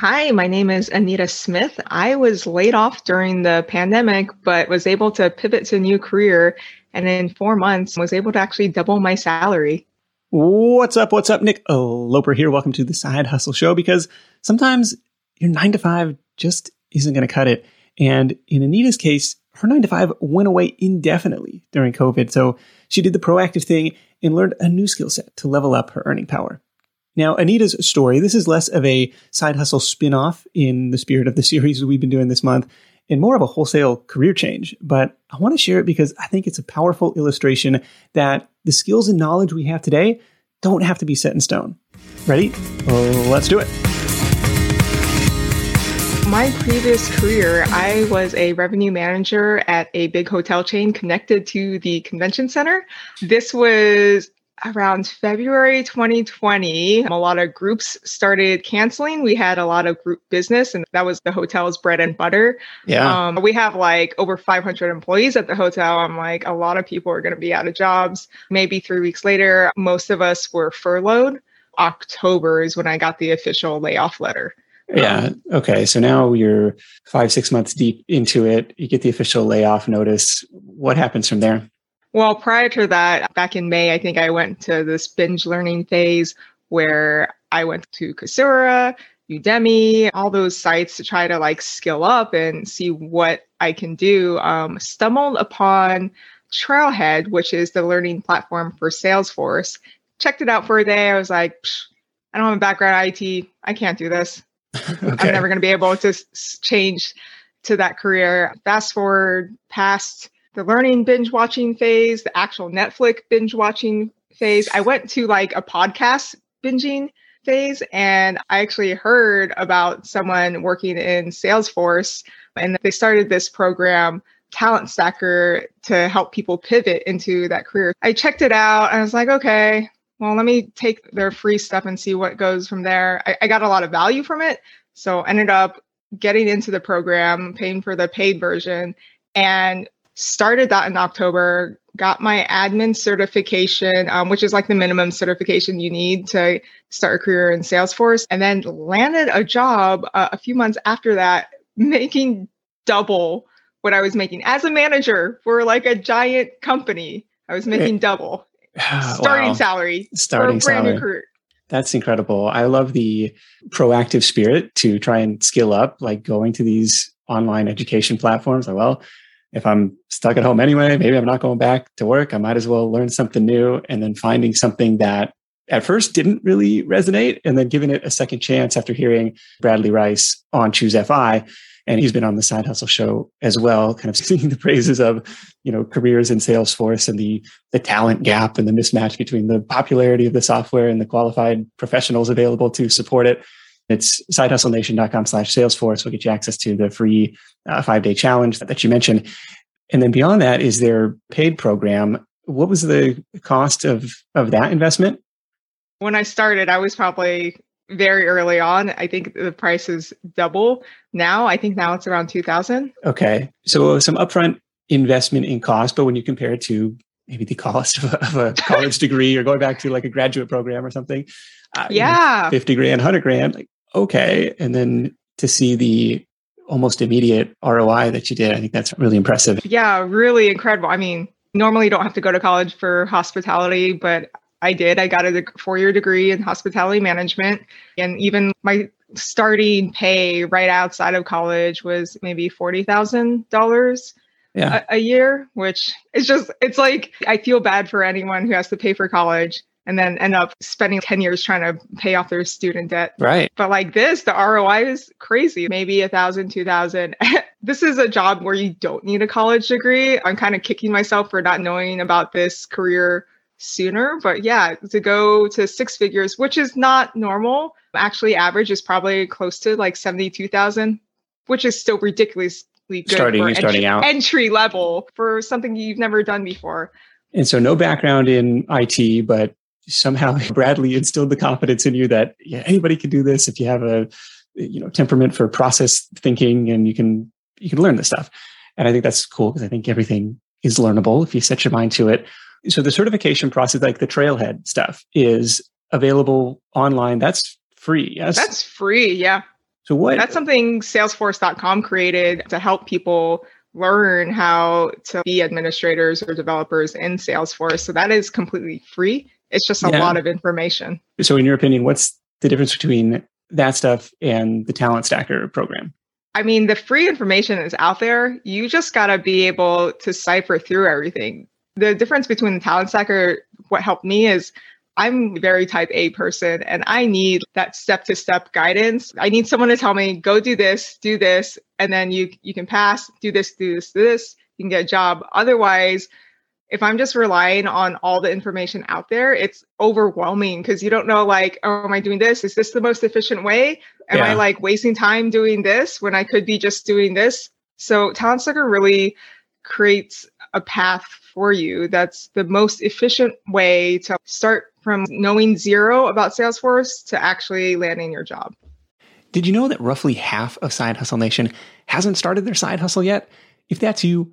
Hi, my name is Anita Smith. I was laid off during the pandemic, but was able to pivot to a new career. And in four months, was able to actually double my salary. What's up? What's up? Nick Loper here. Welcome to the Side Hustle Show because sometimes your nine to five just isn't going to cut it. And in Anita's case, her nine to five went away indefinitely during COVID. So she did the proactive thing and learned a new skill set to level up her earning power. Now, Anita's story, this is less of a side hustle spin off in the spirit of the series we've been doing this month and more of a wholesale career change. But I want to share it because I think it's a powerful illustration that the skills and knowledge we have today don't have to be set in stone. Ready? Let's do it. My previous career, I was a revenue manager at a big hotel chain connected to the convention center. This was around February 2020, a lot of groups started canceling. We had a lot of group business, and that was the hotel's bread and butter. Yeah. Um, we have like over 500 employees at the hotel. I'm like, a lot of people are going to be out of jobs. Maybe three weeks later, most of us were furloughed. October is when I got the official layoff letter. Yeah. Okay. So now you're five, six months deep into it. You get the official layoff notice. What happens from there? Well, prior to that, back in May, I think I went to this binge learning phase where I went to Coursera, Udemy, all those sites to try to like skill up and see what I can do. Um, stumbled upon Trailhead, which is the learning platform for Salesforce. Checked it out for a day. I was like, I don't have a background in IT. I can't do this. okay. I'm never going to be able to s- change to that career. Fast forward past the learning binge watching phase, the actual Netflix binge watching phase. I went to like a podcast binging phase and I actually heard about someone working in Salesforce and they started this program talent stacker to help people pivot into that career. I checked it out and I was like, okay, well, let me take their free stuff and see what goes from there. I, I got a lot of value from it. So ended up getting into the program, paying for the paid version and started that in October, got my admin certification, um, which is like the minimum certification you need to start a career in Salesforce, and then landed a job uh, a few months after that, making double what I was making as a manager for like a giant company. I was making double starting wow. salary, starting salary. That's incredible. I love the proactive spirit to try and skill up, like going to these online education platforms. Like, well, if I'm stuck at home anyway, maybe I'm not going back to work. I might as well learn something new and then finding something that at first didn't really resonate and then giving it a second chance after hearing Bradley Rice on Choose FI. And he's been on the side hustle show as well, kind of singing the praises of, you know, careers in Salesforce and the the talent gap and the mismatch between the popularity of the software and the qualified professionals available to support it. It's sidehustlenation.com slash Salesforce will get you access to the free uh, five day challenge that, that you mentioned. And then beyond that is their paid program. What was the cost of, of that investment? When I started, I was probably very early on. I think the price is double now. I think now it's around 2000. Okay. So some upfront investment in cost, but when you compare it to maybe the cost of a, of a college degree or going back to like a graduate program or something, uh, yeah, you know, 50 grand, 100 grand, like okay. And then to see the almost immediate ROI that you did, I think that's really impressive. Yeah, really incredible. I mean, normally you don't have to go to college for hospitality, but I did. I got a four year degree in hospitality management. And even my starting pay right outside of college was maybe $40,000 yeah. a, a year, which is just, it's like, I feel bad for anyone who has to pay for college and then end up spending 10 years trying to pay off their student debt. Right. But like this, the ROI is crazy. Maybe a thousand, two thousand. this is a job where you don't need a college degree. I'm kind of kicking myself for not knowing about this career sooner. But yeah, to go to six figures, which is not normal. Actually, average is probably close to like 72,000, which is still ridiculously good starting, for starting entry, out. entry level for something you've never done before. And so no background in IT, but somehow Bradley instilled the confidence in you that yeah, anybody can do this if you have a you know temperament for process thinking and you can you can learn this stuff. And I think that's cool because I think everything is learnable if you set your mind to it. So the certification process, like the trailhead stuff, is available online. That's free. Yes. That's free. Yeah. So what? That's something Salesforce.com created to help people learn how to be administrators or developers in Salesforce. So that is completely free. It's just a yeah. lot of information. So, in your opinion, what's the difference between that stuff and the Talent Stacker program? I mean, the free information is out there. You just got to be able to cipher through everything. The difference between the Talent Stacker, what helped me is I'm very type A person and I need that step to step guidance. I need someone to tell me, go do this, do this, and then you you can pass, do this, do this, do this, you can get a job. Otherwise, if I'm just relying on all the information out there, it's overwhelming because you don't know like, oh, am I doing this? Is this the most efficient way? Am yeah. I like wasting time doing this when I could be just doing this? So Talent Stacker really creates a path for you that's the most efficient way to start from knowing zero about Salesforce to actually landing your job. Did you know that roughly half of Side Hustle Nation hasn't started their side hustle yet? If that's you,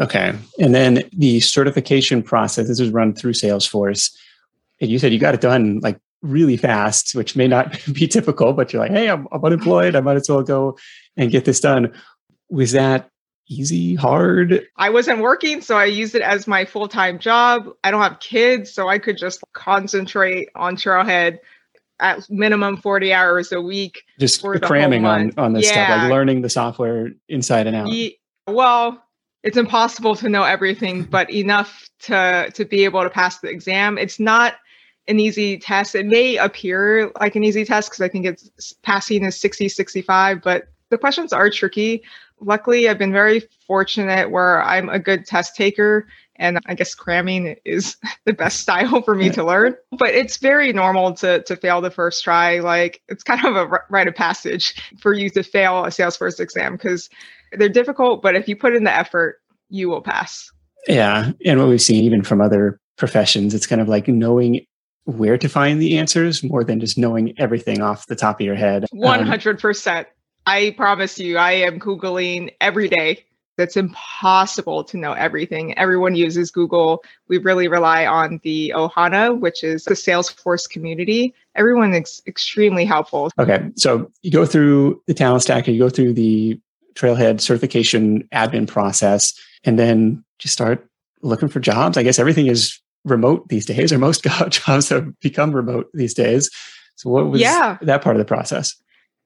Okay. And then the certification process, this was run through Salesforce. And you said you got it done like really fast, which may not be typical, but you're like, hey, I'm, I'm unemployed. I might as well go and get this done. Was that easy, hard? I wasn't working, so I used it as my full time job. I don't have kids, so I could just concentrate on Trailhead at minimum 40 hours a week. Just cramming on, on this yeah. stuff, like learning the software inside and out. well, it's impossible to know everything, but enough to to be able to pass the exam. It's not an easy test. It may appear like an easy test because I think it's passing is 60, 65, but the questions are tricky. Luckily, I've been very fortunate where I'm a good test taker and I guess cramming is the best style for me to learn. But it's very normal to to fail the first try. Like it's kind of a rite of passage for you to fail a Salesforce exam because they're difficult, but if you put in the effort, you will pass. Yeah. And what we've seen even from other professions, it's kind of like knowing where to find the answers more than just knowing everything off the top of your head. 100%. Um, I promise you, I am Googling every day. That's impossible to know everything. Everyone uses Google. We really rely on the Ohana, which is the Salesforce community. Everyone is extremely helpful. Okay. So you go through the talent stack, and you go through the Trailhead certification admin process, and then just start looking for jobs. I guess everything is remote these days, or most jobs have become remote these days. So, what was yeah. that part of the process?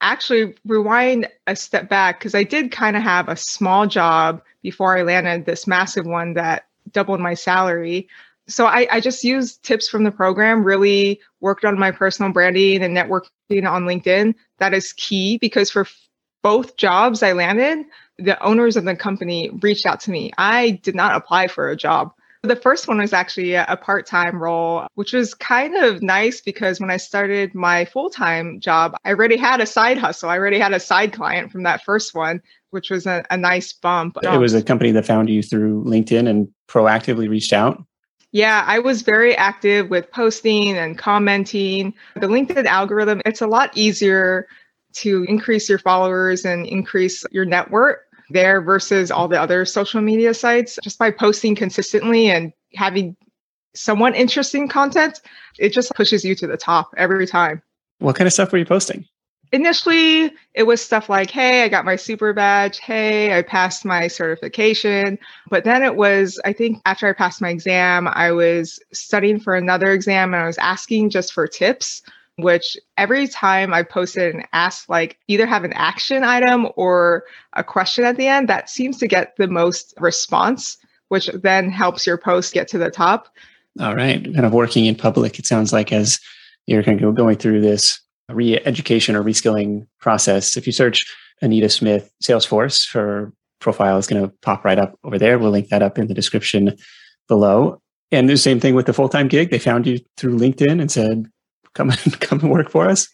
actually rewind a step back because I did kind of have a small job before I landed this massive one that doubled my salary. So I, I just used tips from the program, really worked on my personal branding and networking on LinkedIn. That is key because for both jobs I landed, the owners of the company reached out to me. I did not apply for a job. The first one was actually a, part time role, which was kind of nice because when I started my full time job, I already had a side hustle. I already had a side client from that first one, which was a, a nice bump. It was a company that found you through LinkedIn and proactively reached out. Yeah, I was very active with posting and commenting. The LinkedIn algorithm, it's a lot easier to increase your followers and increase your network there versus all the other social media sites. Just by posting consistently and having somewhat interesting content it just pushes you to the top every time. What kind of stuff were you posting? Initially it was stuff like hey i got my super badge. Hey i passed my certification. But then it was i think after i passed my exam i was studying for another exam and i was asking just for tips which every time I posted and asked, like, either have an action item or a question at the end, that seems to get the most response, which then helps your post get to the top. All right. Kind of working in public, it sounds like as you're kind of going through this re education or reskilling process. If you search Anita Smith Salesforce, her profile is going to pop right up over there. We'll link that up in the description below. And the same thing with the full time gig. They found you through LinkedIn and said, come and come and work for us?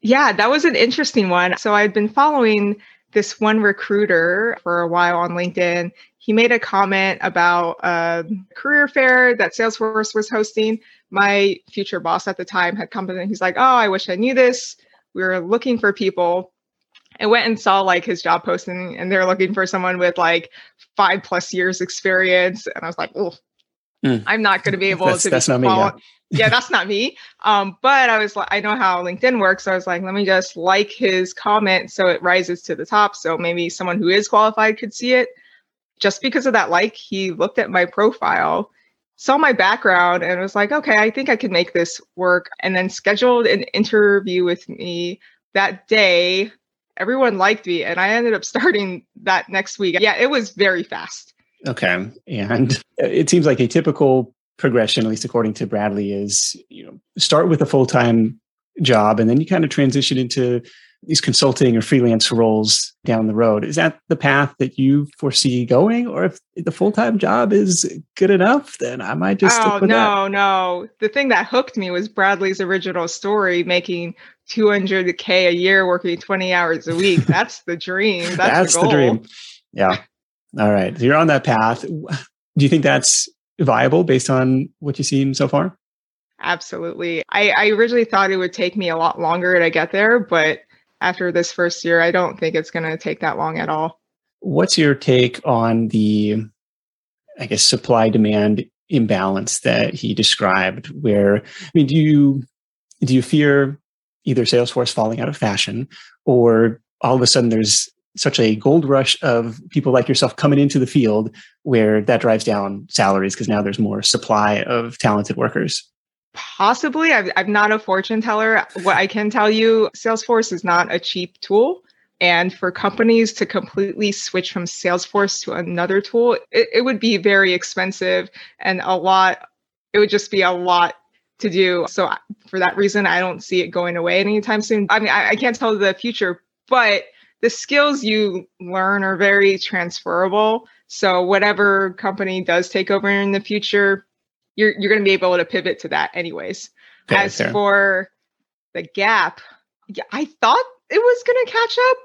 Yeah, that was an interesting one. So I'd been following this one recruiter for a while on LinkedIn. He made a comment about a career fair that Salesforce was hosting. My future boss at the time had come in. And he's like, "Oh, I wish I knew this. We were looking for people." I went and saw like his job posting, and they're looking for someone with like five plus years experience. And I was like, "Oh, mm. I'm not going to be able that's, to." That's not me. Yeah yeah, that's not me. Um, but I was like, I know how LinkedIn works. So I was like, let me just like his comment so it rises to the top. So maybe someone who is qualified could see it. Just because of that like, he looked at my profile, saw my background, and was like, okay, I think I can make this work. And then scheduled an interview with me that day. Everyone liked me, and I ended up starting that next week. Yeah, it was very fast. Okay. And it seems like a typical progression, at least according to Bradley, is you know start with a full time job and then you kind of transition into these consulting or freelance roles down the road. Is that the path that you foresee going, or if the full time job is good enough, then I might just. Oh no, that. no! The thing that hooked me was Bradley's original story, making 200k a year, working 20 hours a week. That's the dream. That's, that's the, the dream. Yeah. All right, so you're on that path. Do you think that's viable based on what you've seen so far? Absolutely. I, I originally thought it would take me a lot longer to get there, but after this first year, I don't think it's going to take that long at all. What's your take on the, I guess, supply demand imbalance that he described? Where, I mean, do you, do you fear either Salesforce falling out of fashion or all of a sudden there's such a gold rush of people like yourself coming into the field where that drives down salaries because now there's more supply of talented workers? Possibly. i am not a fortune teller. What I can tell you, Salesforce is not a cheap tool. And for companies to completely switch from Salesforce to another tool, it, it would be very expensive and a lot, it would just be a lot to do. So for that reason, I don't see it going away anytime soon. I mean, I, I can't tell the future, but the skills you learn are very transferable. So whatever company does take over in the future, you're you're going to be able to pivot to that anyways. Fair, As fair. for the gap, yeah, I thought it was going to catch up.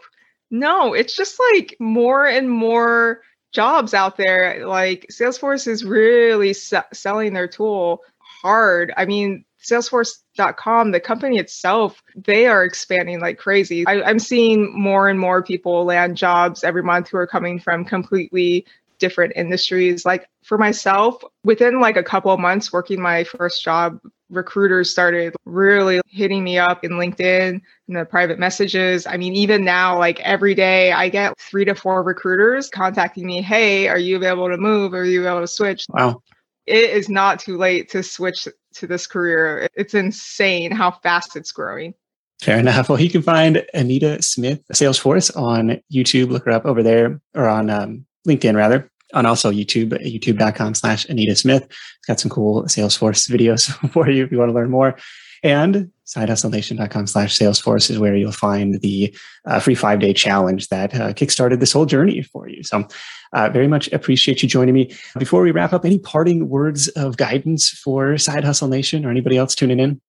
No, it's just like more and more jobs out there. Like Salesforce is really se- selling their tool hard. I mean, Salesforce.com, the company itself, they are expanding like crazy. I, I'm seeing more and more people land jobs every month who are coming from completely different industries. Like for myself, within like a couple of months working my first job, recruiters started really hitting me up in LinkedIn in the private messages. I mean, even now, like every day, I get three to four recruiters contacting me. Hey, are you available to move? Are you able to switch? Wow. It is not too late to switch to this career. It's insane how fast it's growing. Fair enough. Well, you can find Anita Smith Salesforce on YouTube. Look her up over there or on um, LinkedIn rather. On also YouTube, youtube.com slash Anita Smith. It's got some cool Salesforce videos for you if you want to learn more. And sidehustlenation.com slash Salesforce is where you'll find the uh, free five day challenge that uh, kickstarted this whole journey for you. So, uh, very much appreciate you joining me. Before we wrap up, any parting words of guidance for Side Hustle Nation or anybody else tuning in?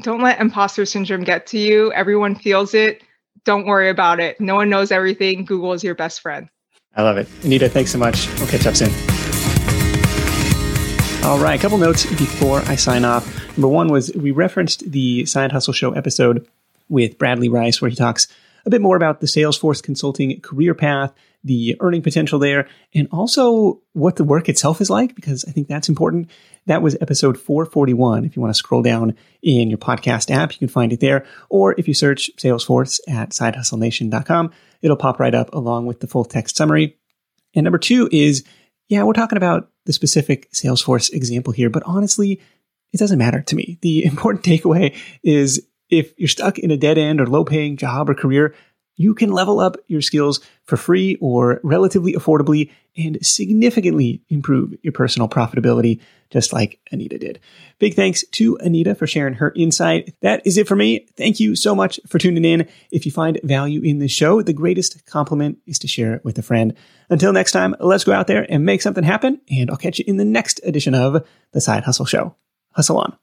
Don't let imposter syndrome get to you. Everyone feels it. Don't worry about it. No one knows everything. Google is your best friend. I love it. Anita, thanks so much. We'll catch up soon. All right, a couple notes before I sign off. Number one was we referenced the Side Hustle Show episode with Bradley Rice, where he talks a bit more about the Salesforce consulting career path, the earning potential there, and also what the work itself is like, because I think that's important. That was episode 441. If you want to scroll down in your podcast app, you can find it there. Or if you search Salesforce at sidehustlenation.com, it'll pop right up along with the full text summary. And number two is, yeah, we're talking about the specific Salesforce example here, but honestly, it doesn't matter to me. The important takeaway is if you're stuck in a dead end or low paying job or career, you can level up your skills for free or relatively affordably and significantly improve your personal profitability, just like Anita did. Big thanks to Anita for sharing her insight. That is it for me. Thank you so much for tuning in. If you find value in this show, the greatest compliment is to share it with a friend. Until next time, let's go out there and make something happen, and I'll catch you in the next edition of The Side Hustle Show. Hustle on.